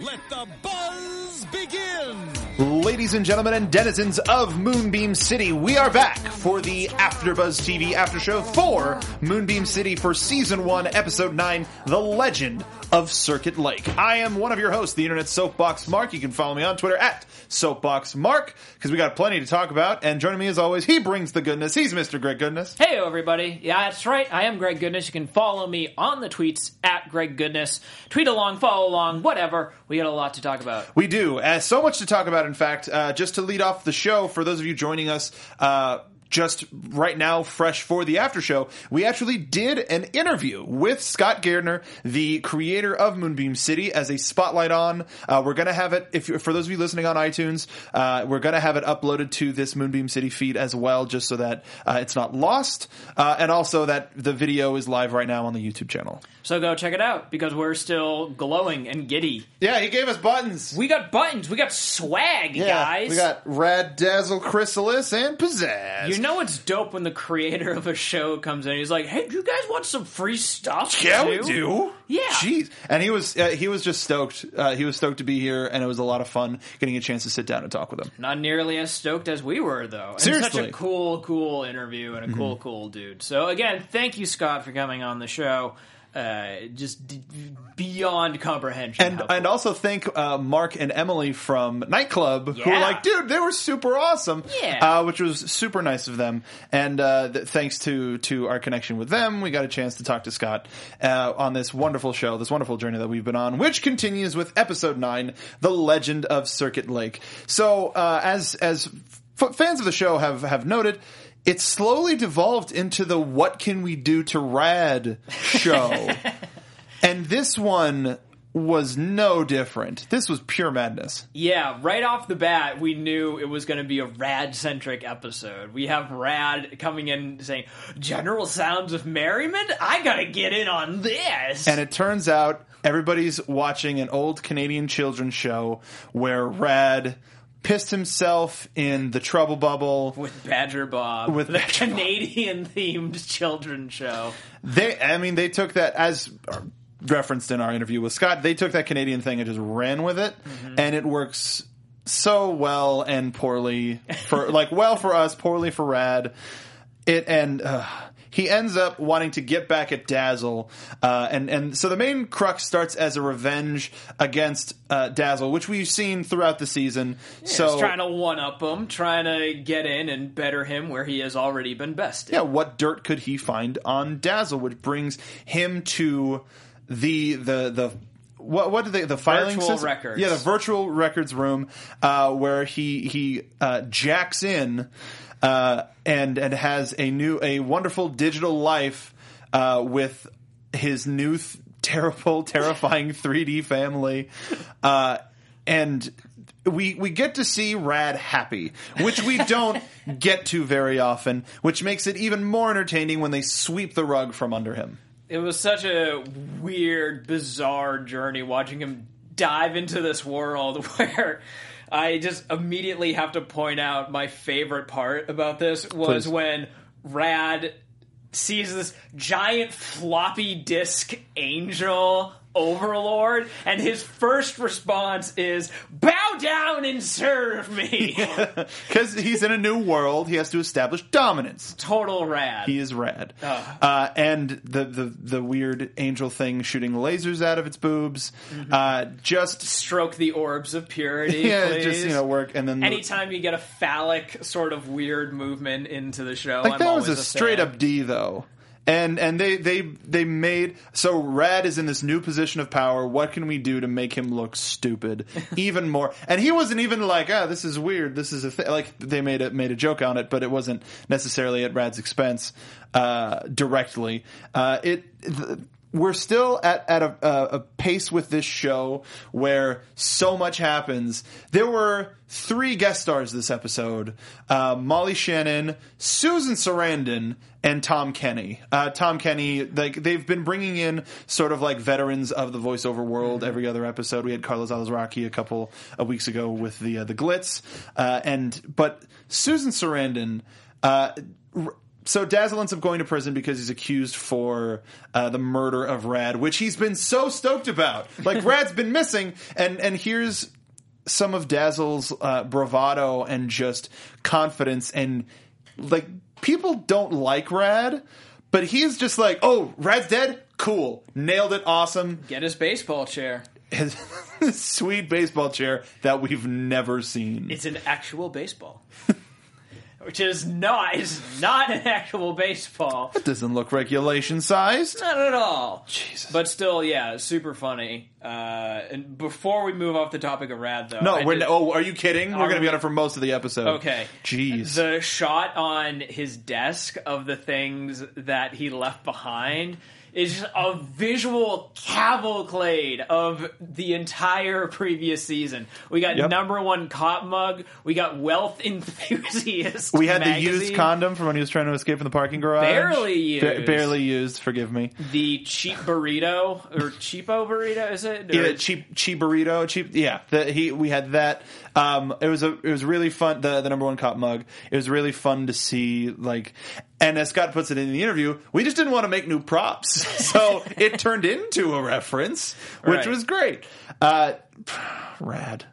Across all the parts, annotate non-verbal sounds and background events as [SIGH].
let the buzz begin. Ladies and gentlemen and denizens of Moonbeam City, we are back for the AfterBuzz TV after show for Moonbeam City for season 1, episode 9, The Legend of Circuit Lake. I am one of your hosts, the internet soapbox Mark. You can follow me on Twitter at soapbox Mark because we got plenty to talk about. And joining me as always, he brings the goodness. He's Mr. Greg Goodness. Hey, everybody. Yeah, that's right. I am Greg Goodness. You can follow me on the tweets at Greg Goodness. Tweet along, follow along, whatever. We got a lot to talk about. We do. Uh, so much to talk about, in fact. Uh, just to lead off the show, for those of you joining us, uh, just right now, fresh for the after show, we actually did an interview with Scott Gairdner, the creator of Moonbeam City, as a spotlight on. Uh, we're going to have it, if for those of you listening on iTunes, uh, we're going to have it uploaded to this Moonbeam City feed as well, just so that uh, it's not lost, uh, and also that the video is live right now on the YouTube channel. So go check it out because we're still glowing and giddy. Yeah, he gave us buttons. We got buttons. We got swag, guys. we got Rad Dazzle Chrysalis and Pizzazz. You know it's dope when the creator of a show comes in. He's like, "Hey, do you guys want some free stuff?" Yeah, too?" we do. Yeah. jeez. And he was uh, he was just stoked. Uh, he was stoked to be here, and it was a lot of fun getting a chance to sit down and talk with him. Not nearly as stoked as we were, though. And Seriously. Mm-hmm. such a cool, cool interview and a cool, cool dude. So again, thank you, Scott, for coming on the show. Uh, just d- beyond comprehension. And and cool. also thank uh, Mark and Emily from Nightclub who were like, dude, they were super awesome. Yeah. uh, which was super nice of them. And uh, th- thanks to to our connection with them, we got a chance to talk to Scott uh, on this wonderful show, this wonderful journey that we've been on, which continues with episode nine, the Legend of Circuit Lake. So uh, as as f- fans of the show have have noted. It slowly devolved into the "What can we do to Rad" show, [LAUGHS] and this one was no different. This was pure madness. yeah, right off the bat, we knew it was going to be a rad centric episode. We have Rad coming in saying, "General sounds of merriment. I got to get in on this." And it turns out everybody's watching an old Canadian children's show where Rad pissed himself in the trouble bubble. with Badger Bob, With the Badger Bob. Canadian themed children's show. They, I mean, they took that as referenced in our interview with Scott. They took that Canadian thing and just ran with it, and it works so well and poorly for like well for us, poorly for Rad. It and uh, he ends up wanting to get back at Dazzle, uh, and and so the main crux starts as a revenge against uh, Dazzle, which we've seen throughout the season. so Just trying to one up him, trying to get in and better him where he has already been bested. yeah, what dirt could he find on Dazzle, which brings him to the the the what what do they the filing Virtual system? records. Yeah, the virtual records room uh, where he he uh, jacks in uh, and and has a new a wonderful digital life uh, with his new th- terrible [LAUGHS] terrifying 3D family uh, and we we get to see Rad happy, which we don't [LAUGHS] get to very often, which makes it even more entertaining when they sweep the rug from under him. It was such a weird, bizarre journey watching him dive into this world [LAUGHS] where I just immediately have to point out my favorite part about this was Please. when Rad sees this giant floppy disk angel overlord and his first response is bow down and serve me [LAUGHS] Because he's in a new world, he has to establish dominance. total rad He is rad, uh, and the, the the weird angel thing shooting lasers out of its boobs, uh, just stroke the orbs of purity [LAUGHS] yeah, please. just you know work, and then the- Anytime you get a phallic sort of weird movement into the show, like I'm that was always a straight fan. up D though. And and they they they made so Rad is in this new position of power. What can we do to make him look stupid [LAUGHS] even more? And he wasn't even like, ah, this is weird. This is a thing. Like they made a made a joke on it, but it wasn't necessarily at Rad's expense uh, directly. Uh, it. Th- we're still at, at a, a, pace with this show where so much happens. There were three guest stars this episode: uh, Molly Shannon, Susan Sarandon, and Tom Kenny. Uh, Tom Kenny, like they've been bringing in sort of like veterans of the voiceover world every other episode. We had Carlos Alazraqui a couple of weeks ago with the uh, the Glitz, uh, and but Susan Sarandon. Uh, r- so Dazzle ends up going to prison because he's accused for uh, the murder of Rad, which he's been so stoked about. Like [LAUGHS] Rad's been missing, and and here's some of Dazzle's uh, bravado and just confidence, and like people don't like Rad, but he's just like, oh, Rad's dead, cool, nailed it, awesome. Get his baseball chair. His [LAUGHS] sweet baseball chair that we've never seen. It's an actual baseball. [LAUGHS] Which is not is not an actual baseball. It doesn't look regulation sized. Not at all. Jesus. But still, yeah, super funny. Uh, and before we move off the topic of Rad, though, No, I we're did- oh, are you kidding? We're Are to be we- on it for most of the episode. Okay. Jeez. The shot on his desk of the things that he left behind is just a visual cavalcade of the entire previous season. We got Yep. number one cop mug. We got wealth enthusiast. we had the used condom from when he was trying to escape from the parking garage. Barely Ba- used. barely used. Forgive me. The cheap burrito or cheapo burrito is it? Yeah, Or- cheap, cheap burrito, cheap. Yeah, the, he. We had that. Um, it was a. It was really fun. The the number one cop mug. It was really fun to see. Like, and as Scott puts it in the interview, we just didn't want to make new props, [LAUGHS] so it turned into a reference, which Right. was great. Uh, [SIGHS] rad.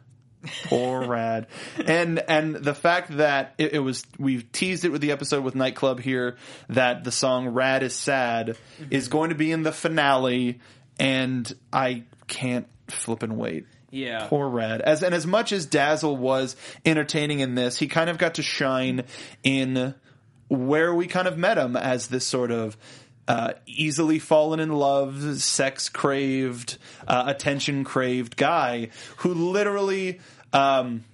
Poor [LAUGHS] Rad, and and the fact that it, it was we've teased it with the episode with Nightclub here that the song "Rad is Sad" is going to be in the finale, and I can't flip and wait. yeah. Poor Rad. As and as much as Dazzle was entertaining in this, he kind of got to shine in where we kind of met him as this sort of uh, easily fallen in love, sex craved, uh, attention craved guy who literally. Um,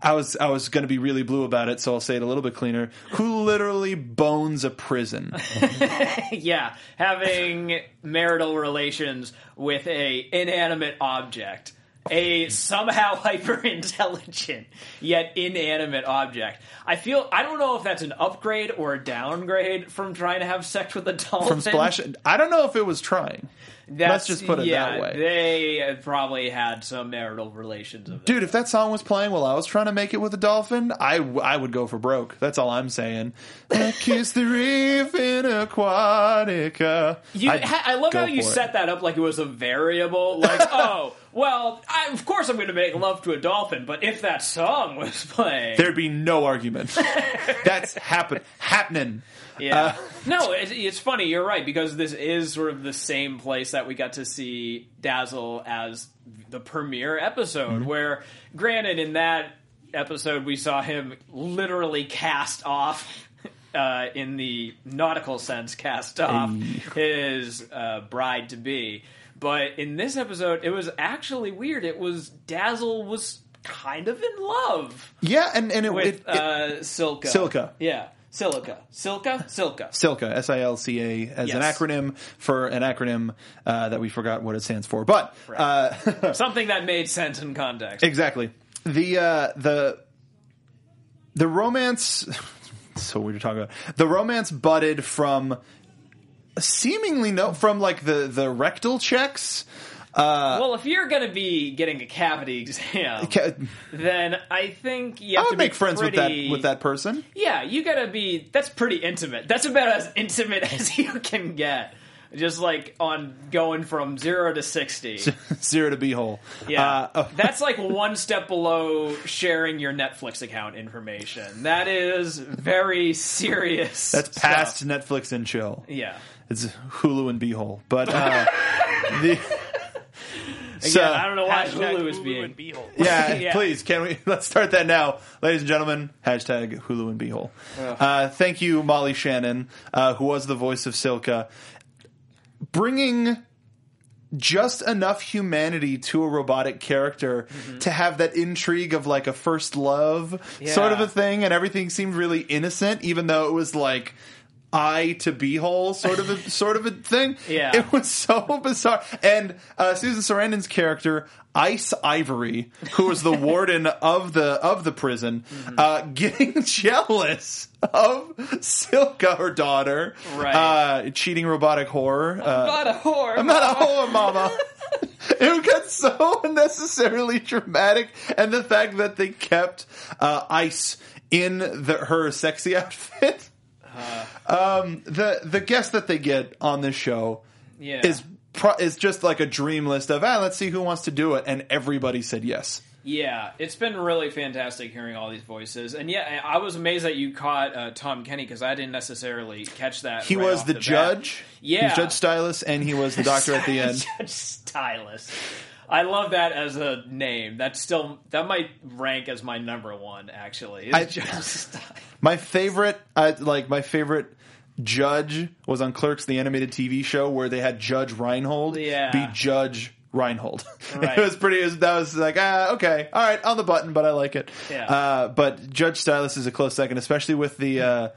I was I was going to be really blue about it, so I'll say it a little bit cleaner. Who literally bones a prison? [LAUGHS] yeah, having marital relations with a inanimate object, a somehow [LAUGHS] hyper intelligent yet inanimate object. I feel I don't know if that's an upgrade or a downgrade from trying to have sex with a dolphin. From Splash, I don't know if it was trying. That's- Let's just put it yeah, that way. They probably had some marital relations of Dude, if that song was playing while I was trying to make it with a dolphin, I, w- I would go for broke. That's all I'm saying. Kiss the reef in Aquatica. You, ha- I love how you it. set that up like it was a variable. Like, [LAUGHS] oh, well, I, of course I'm going to make love to a dolphin, but if that song was playing, There'd be no argument. [LAUGHS] That's happen happening. Yeah, Uh, [LAUGHS] no, it's, it's funny. You're right because this is sort of the same place that we got to see Dazzle as the premiere episode. Mm-hmm. Where, granted, in that episode we saw him literally cast off. [LAUGHS] Uh, in the nautical sense, cast off his uh, bride to be. But in this episode, it was actually weird. It was Dazzle was kind of in love Yeah, and, and it, with it, it uh, Silka. Silka. Yeah. Silica. Silka? Silka. Silka, S I L C A, as an acronym for an acronym uh, that we forgot what it stands for. But uh, [LAUGHS] Something that made sense in context. Exactly. The uh, the the romance. so weird to talk about. The romance budded from seemingly no from like the the rectal checks. Uh, well, if you're going to be getting a cavity exam, [LAUGHS] ca- then I think you I have to would be make friends with that with that person. Yeah, you got to be. That's pretty intimate. That's about as intimate [LAUGHS] as you can get. Just like on going from zero to sixty. [LAUGHS] Zero to beehole. Yeah, Uh, that's like one step below sharing your Netflix account information. That is very serious. that's stuff. past Netflix and chill. Yeah. It's Hulu and beehole. But uh, the So- Again, I don't know why Hashtag Hulu is being. and [LAUGHS] Yeah, Yeah. please, can we [LAUGHS] let's start that now, ladies and gentlemen? Hashtag Hulu and Beehole. Uh, thank you, Molly Shannon, uh, who was the voice of Silka, bringing just enough humanity to a robotic character to have that intrigue of like a first love sort of a thing, and everything seemed really innocent, even though it was like. Eye to beehole, sort of a [LAUGHS] sort of a thing. Yeah. it was so bizarre. And uh, Susan Sarandon's character, Ice Ivory, who was the [LAUGHS] warden of the of the prison, Mm-hmm. uh, [LAUGHS] getting jealous of Silka, her daughter, Right. Uh, cheating robotic horror. Uh, Not a whore. I'm not a whore, mama. it got so unnecessarily dramatic, and the fact that they kept uh, Ice in the, her sexy outfit. Um, the the guest that they get on this show Yeah. is pro- is just like a dream list of ah, let's see who wants to do it, and everybody said yes. Yeah, it's been really fantastic hearing all these voices, and yeah, I was amazed that you caught uh, Tom Kenny because I didn't necessarily catch that. He right was the, bat. judge, he Yeah. was Judge Stylus, and he was the [LAUGHS] doctor at the end. Judge Stylus. I love that as a name. That's still that might rank as my number one. Actually, I- Judge Stylus. My favorite, uh, like my favorite judge was on Clerks, the animated TV show, where they had Judge Reinhold Yeah. be Judge Reinhold. [LAUGHS] Right. it was pretty. It was, that was like ah, okay, all right, on the button, but I like it. Yeah. Uh, but Judge Stylus is a close second, especially with the. Uh,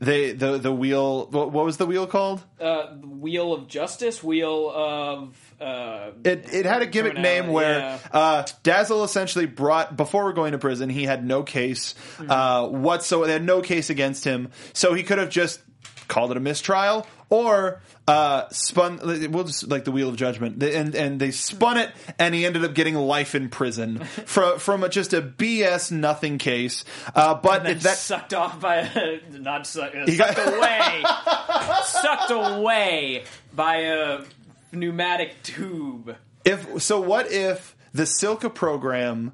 they the the wheel what, what was the wheel called? Uh, Wheel of Justice, Wheel of. Uh, It it had a gimmick name where yeah. uh, Dazzle essentially brought before going to prison. He had no case Mm-hmm. uh, whatsoever. They had no case against him, so he could have just called it a mistrial or uh, spun. We'll just like the wheel of judgment, and and they spun it, and he ended up getting life in prison [LAUGHS] from from a, just a BS nothing case. Uh, but if that sucked off by a [LAUGHS] not sucked, uh, got- away, [LAUGHS] sucked away by a pneumatic tube. if so what if the silka program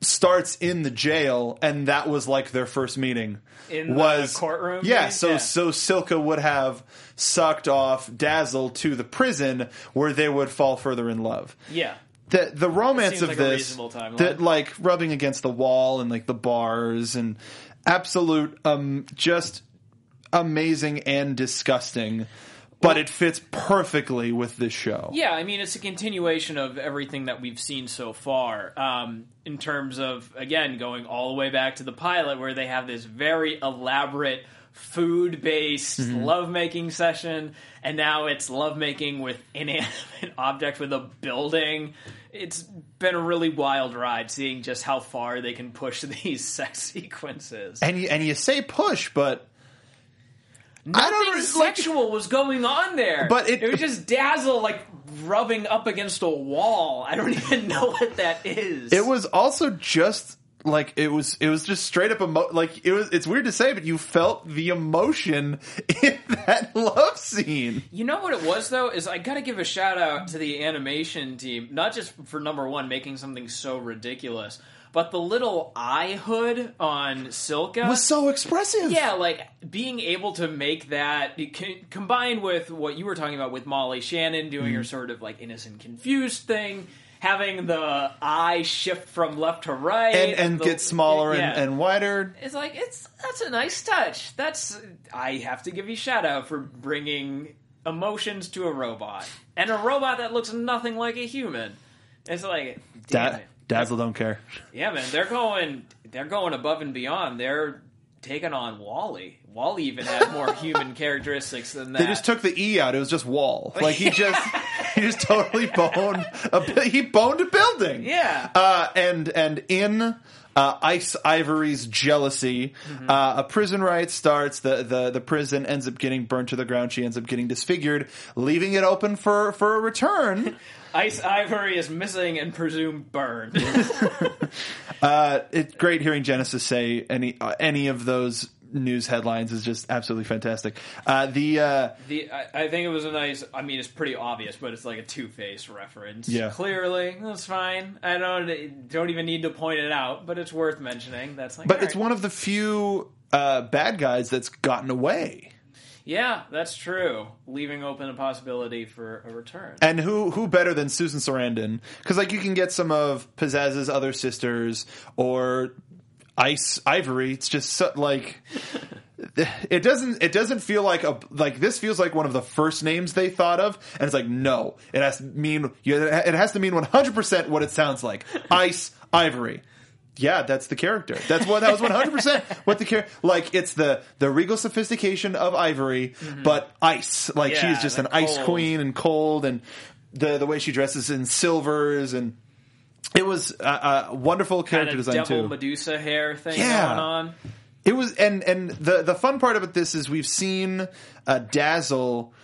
starts in the jail and that was like their first meeting. In the was courtroom, yeah so Yeah. so silka would have sucked off dazzle to the prison where they would fall further in love. Yeah, the the romance of like this that like rubbing against the wall and like the bars and absolute um just amazing and disgusting but it fits perfectly with this show Yeah, I mean, it's a continuation of everything that we've seen so far. Um, in terms of again going all the way back to the pilot, where they have this very elaborate food-based lovemaking session, and now it's lovemaking with [LAUGHS] inanimate objects with a building. It's been a really wild ride, seeing just how far they can push [LAUGHS] these sex sequences. and you and you say push but Nothing don't know, like- sexual was going on there, But it- was just Dazzle like rubbing up against a wall. I don't [LAUGHS] even know what that is. It was also just like it was it was just straight up emo- like it was it's weird to say but you felt the emotion [LAUGHS] in that love scene. You know what it was though is I got to give a shout out to the animation team, not just for number one making something so ridiculous, but the little eye hood on Silka was so expressive. Yeah, like being able to make that c- combined with what you were talking about with Molly Shannon doing Mm-hmm. her sort of like innocent, confused thing, having the eye shift from left to right And and the- get smaller yeah. and, and wider. it's like it's that's a nice touch. That's I have to give you a shout out for bringing emotions to a robot and a robot that looks nothing like a human. It's like it. Dazzle don't care. Yeah, man, they're going they're going above and beyond. They're taking on WALL-E. WALL-E even had more [LAUGHS] human characteristics than that. They just took the e out. It was just wall. [LAUGHS] Like he just [LAUGHS] he just totally boned a he boned a building. Yeah. Uh, and and in uh, Ice Ivory's jealousy, Mm-hmm. uh, a prison riot starts. The, the the prison ends up getting burned to the ground. She ends up getting disfigured, leaving it open for for a return. [LAUGHS] Ice Ivory is missing and presumed burned. [LAUGHS] uh, it's great hearing Genesis say any uh, any of those news headlines is just absolutely fantastic. Uh, the uh, the I, I think it was a nice. I mean, it's pretty obvious, but it's like a Two Face reference. Yeah. clearly that's fine. I don't don't even need to point it out, but it's worth mentioning. That's like, but it's right. one of the few uh, bad guys that's gotten away. Yeah, that's true. Leaving open a possibility for a return. And who who better than Susan Sarandon? Because like you can get some of Pizzazz's other sisters or Ice Ivory. It's just so, like it doesn't it doesn't feel like a like this feels like one of the first names they thought of, and it's like no, it has to mean it has to mean one hundred percent what it sounds like. Ice Ivory. Yeah, that's the character. That's what that was one hundred percent what the character. Like it's the the regal sophistication of Ivory, but ice. Like Mm-hmm. Yeah, she's just the an ice queen and cold, and the the way she dresses in silvers and. It was a, wonderful kind character of design too. Medusa hair thing Yeah. going on. It was, and and the the fun part about this is we've seen uh, Dazzle.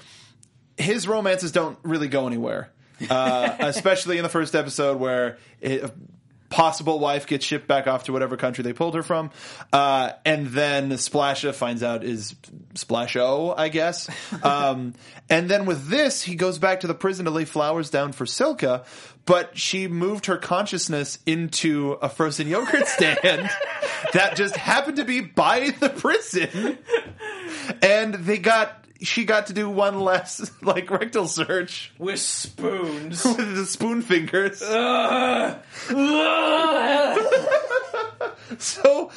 His romances don't really go anywhere, uh, [LAUGHS] especially in the first episode where it, possible wife gets shipped back off to whatever country they pulled her from, uh, and then Splasha finds out is Splash O, I guess. [LAUGHS] Um, and then with this, he goes back to the prison to lay flowers down for Silka. But she moved her consciousness into a frozen yogurt stand [LAUGHS] that just happened to be by the prison. And they got she got to do one less [LAUGHS] like rectal search With spoons. [LAUGHS] with the spoon fingers. [LAUGHS] So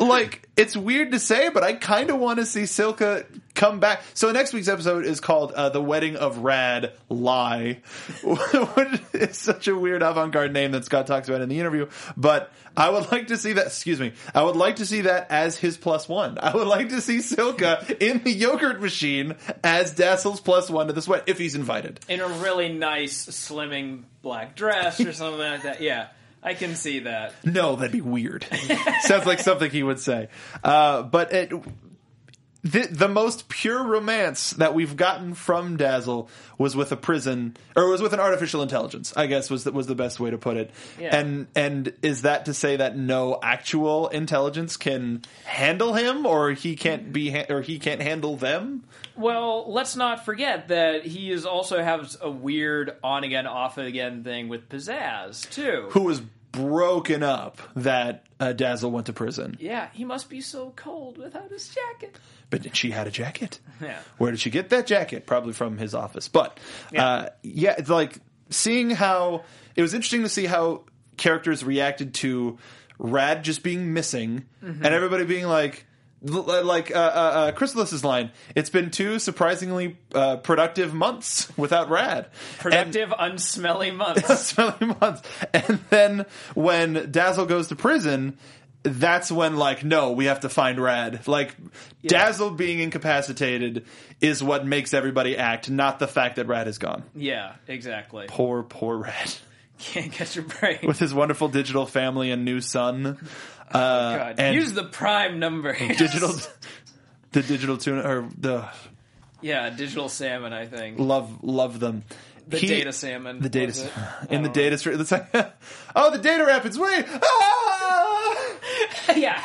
like it's weird to say, but I kind of want to see Silka come back. So next week's episode is called uh, "The Wedding of Rad Lie," [LAUGHS] which is such a weird avant-garde name that Scott talks about in the interview. But I would like to see that. Excuse me. I would like to see that as his plus one. I would like to see Silka in the yogurt machine as Dazzle's plus one to the sweat if he's invited. in a really nice slimming black dress or something like that. Yeah, I can see that. No, that'd be weird. [LAUGHS] Sounds like something he would say. Uh, but it, the, the most pure romance that we've gotten from Dazzle was with a prison, or was with an artificial intelligence. I guess was the, was the best way to put it. Yeah. And and is that to say that no actual intelligence can handle him, or he can't be, ha- or he can't handle them? Well, let's not forget that he is also has a weird on again, off again thing with pizzazz too. Who was broken up that uh, Dazzle went to prison, Yeah, he must be so cold without his jacket. but she had a jacket. [LAUGHS] Yeah. Where did she get that jacket? Probably from his office. But yeah, uh, yeah it's like seeing how it was interesting to see how characters reacted to Rad just being missing and everybody being like. Like uh, uh, uh, Chrysalis's line, it's been two surprisingly uh, productive months without Rad. And- Productive, unsmelly [LAUGHS] months. smelly months. And then when Dazzle goes to prison, that's when like no, we have to find Rad. Like Dazzle being incapacitated is what makes everybody act, not the fact that Rad is gone. yeah, exactly. Poor, poor Rad. [LAUGHS] Can't catch a break. With his wonderful digital family and new son. Uh, God, and use the prime number. [LAUGHS] digital the digital tuna or the yeah, digital salmon. I think love love them. the He- data salmon. The data it? [LAUGHS] in the data stream. It's like, oh, the data rapids. Wait, ah! yeah.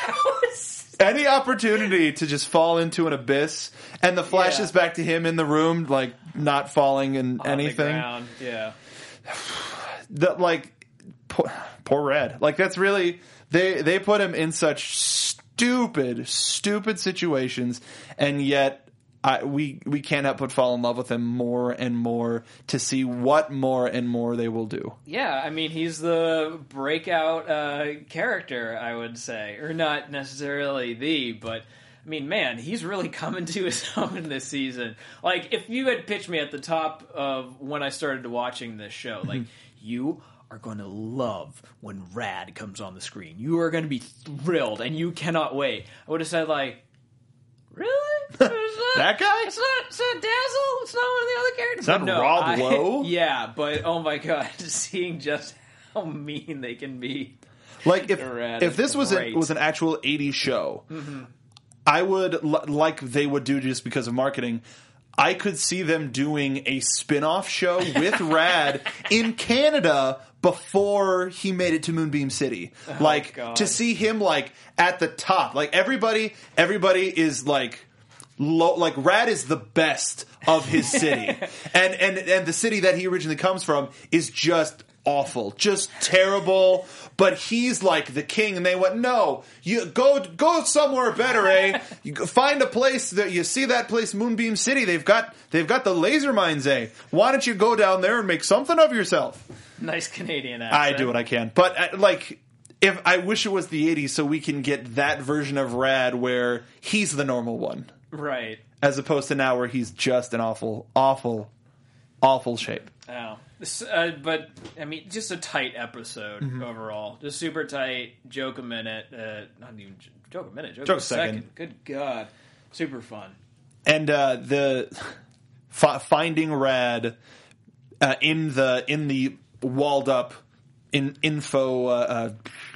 any opportunity to just fall into an abyss and the flashes Yeah. back to him in the room like not falling in anything Yeah. [SIGHS] [SIGHS] [SIGHS] that like poor, poor red like that's really they they put him in such stupid stupid situations and yet I, we we cannot but fall in love with him more and more to see what more and more they will do. Yeah, I mean he's the breakout uh, character, I would say, or not necessarily the, but I mean, man, he's really [LAUGHS] coming to his own this season. Like, if you had pitched me at the top of when I started watching this show, mm-hmm. like you are going to love when Rad comes on the screen. You are going to be thrilled, and you cannot wait. I would have said like. Really? [LAUGHS] Not- That guy? It's not, it's not Dazzle. It's not one of the other characters. It's not no, Rob I- Lowe? [LAUGHS] Yeah, but oh my god, seeing just how mean they can be. Like if if is this was a, was an actual 80s show, mm-hmm. I would l- like they would do just because of marketing. I could see them doing a spin-off show with [LAUGHS] Rad in Canada before he made it to Moonbeam City. Oh, like God. to see him like at the top. Like everybody everybody is like low, like Rad is the best of his city. [LAUGHS] and and and the city that he originally comes from is just awful, just terrible. But he's like the king, and they went, "No, you go go somewhere better, eh? You find a place that you see that place, Moonbeam City. They've got they've got the laser mines, eh? Why don't you go down there and make something of yourself?" Nice Canadian I do what I can, but uh, like. If I wish it was the '80s, so we can get that version of Rad where he's the normal one, Right. as opposed to now where he's just an awful, awful, awful shape. Oh. This, uh, but I mean, just a tight episode Mm-hmm. overall. Just super tight. Joke a minute. Uh, not even joke a minute. Joke, Joke a a second. second. Good God. Super fun. and uh, the [LAUGHS] fi- finding Rad uh, in the in the walled up in info uh, uh,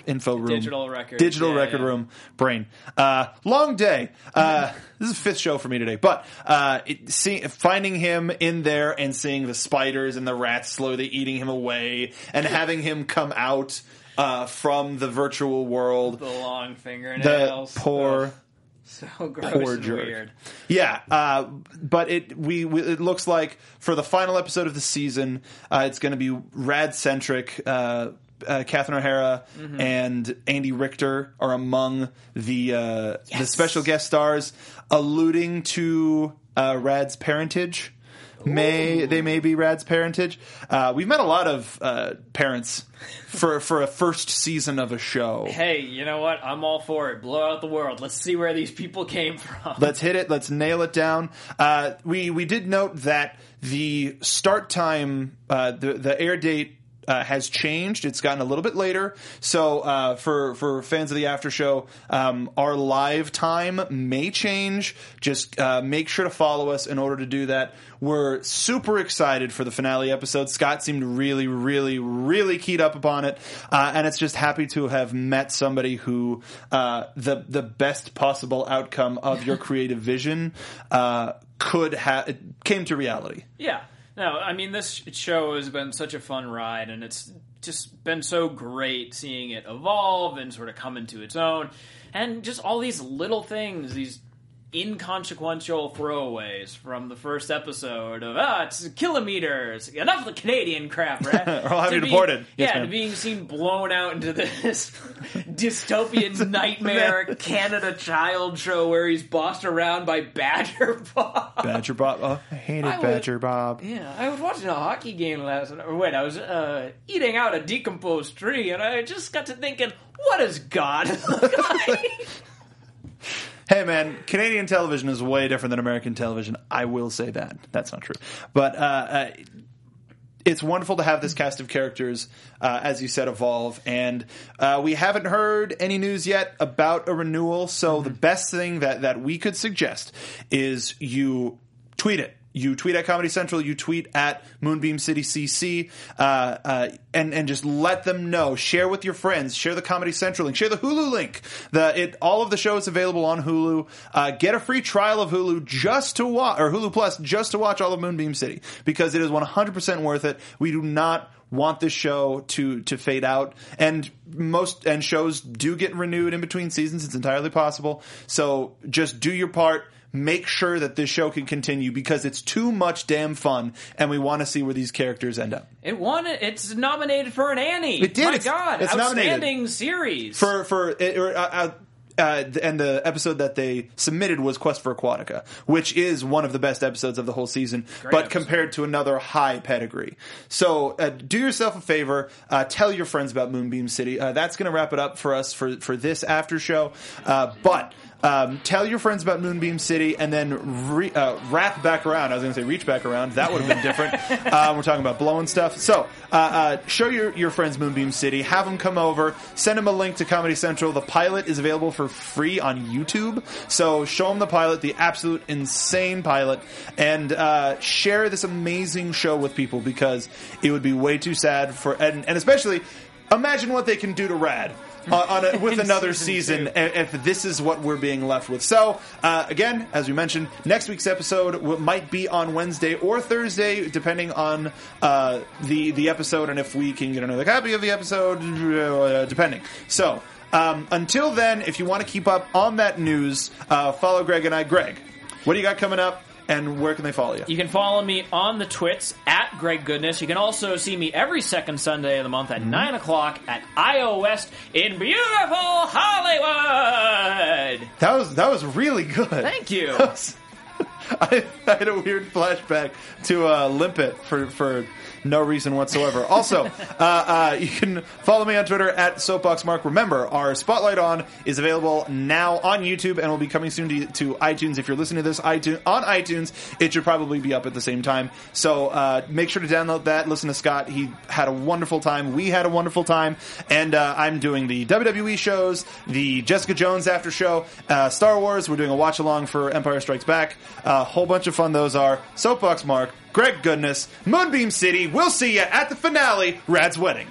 info room. Digital record. digital Yeah, record yeah. room brain. Uh, long day. Uh, [LAUGHS] this is the fifth show for me today but uh, it, see, finding him in there and seeing the spiders and the rats slowly eating him away and [LAUGHS] having him come out uh, from the virtual world. The long fingernails, the poor so [LAUGHS] gross poor and jerk. weird. Yeah, uh, but it we, we it looks like for the final episode of the season, uh, it's going to be rad centric. Uh, uh, Catherine O'Hara Mm-hmm. and Andy Richter are among the uh, the special guest stars, alluding to uh, Rad's parentage. May they may be Rad's parentage. Uh, we've met a lot of uh, parents for for a first season of a show. Hey, you know what? I'm all for it. Blow out the world. Let's see where these people came from. Let's hit it. Let's nail it down. Uh, we we did note that the start time, uh, the the air date. Uh, has changed. It's gotten a little bit later. So uh, for for fans of the after show, um, our live time may change. Just uh, make sure to follow us in order to do that. We're super excited for the finale episode. Scott seemed really, really, really keyed up upon it, uh, and it's just happy to have met somebody who uh, the the best possible outcome of your [LAUGHS] creative vision uh, could have came to reality. Yeah. No, I mean this show has been such a fun ride, and it's just been so great seeing it evolve and sort of come into its own, and just all these little things, these inconsequential throwaways from the first episode of ah, it's kilometers, enough of the Canadian crap, right? Or I'll have To you being- deported. Yes, yeah, ma'am. to being seen blown out into this [LAUGHS] dystopian nightmare Canada child show where he's bossed around by Badger [LAUGHS] Bob. Badger Bob, oh, I hated I would- Badger Bob. Yeah, I was watching a hockey game last night. Or wait, I was uh, eating out a decomposed tree, and I just got to thinking, what is God [LAUGHS] like? Hey man, Canadian television is way different than American television. I will say that. That's not true. But uh, uh, it's wonderful to have this cast of characters, uh, as you said, evolve. And uh, we haven't heard any news yet about a renewal. So the best thing that, that we could suggest is you tweet it. You tweet at Comedy Central. You tweet at Moonbeam City CC, uh, uh, and and just let them know. Share with your friends. Share the Comedy Central link. Share the Hulu link. The it all of the shows available on Hulu. Uh, get a free trial of Hulu just to watch or Hulu Plus just to watch all of Moonbeam City because it is one hundred percent worth it. We do not want this show to to fade out and most and shows do get renewed in between seasons it's entirely possible so just do your part make sure that this show can continue because it's too much damn fun and we want to see where these characters end up It won. It's nominated for an Annie. It did. My It's- God, it's nominated. outstanding series. for for it- or, uh, uh, uh, and the episode that they submitted was Quest for Aquatica, which is one of the best episodes of the whole season, but episode. compared to another high pedigree. So uh, do yourself a favor, uh, tell your friends about Moonbeam City. Uh, that's going to wrap it up for us for for this after show. Uh, but um, tell your friends about Moonbeam City, and then re- uh, wrap back around. I was going to say reach back around. That would have been different. uh, [LAUGHS] we're talking about blowing stuff. So uh, uh, show your your friends Moonbeam City. Have them come over. Send them a link to Comedy Central. The pilot is available for free on YouTube. So show them the pilot, the absolute insane pilot, and uh, share this amazing show with people because it would be way too sad for and, and especially imagine what they can do to Rad. Uh, on a, with [LAUGHS] another season season, if this is what we're being left with. So, uh, again, as we mentioned, next week's episode might be on Wednesday or Thursday, depending on uh, the the episode and if we can get another copy of the episode, uh, depending. So, um, until then, if you want to keep up on that news, uh, follow Greg and I. Greg, what do you got coming up? And where can they follow you? You can follow me on the twits at Greg Goodness. You can also see me every second Sunday of the month at Mm-hmm. 9 o'clock at IO West in beautiful Hollywood. That was that was really good. Thank you. [LAUGHS] I, I had a weird flashback to uh, Limpet for for no reason whatsoever. Also, uh, uh, you can follow me on Twitter at SoapboxMark. Remember, our Spotlight On is available now on YouTube and will be coming soon to, to iTunes. If you're listening to this iTunes, on iTunes, it should probably be up at the same time. So uh, make sure to download that. Listen to Scott. He had a wonderful time. We had a wonderful time. And uh, I'm doing the WWE shows, the Jessica Jones after show, uh, Star Wars. We're doing a watch along for Empire Strikes Back. A whole bunch of fun those are. Soapbox Mark, Greg Goodness, Moonbeam City. We'll see you at the finale, Rad's Wedding.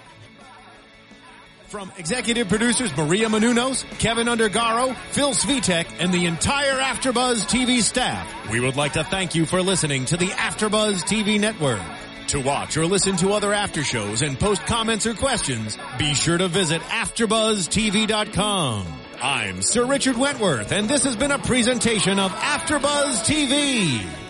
From executive producers Maria Menounos, Kevin Undergaro, Phil Svitek, and the entire AfterBuzz TV staff, we would like to thank you for listening to the AfterBuzz TV network. To watch or listen to other after shows and post comments or questions, be sure to visit AfterBuzzTV.com. I'm Sir Richard Wentworth, and this has been a presentation of AfterBuzz TV.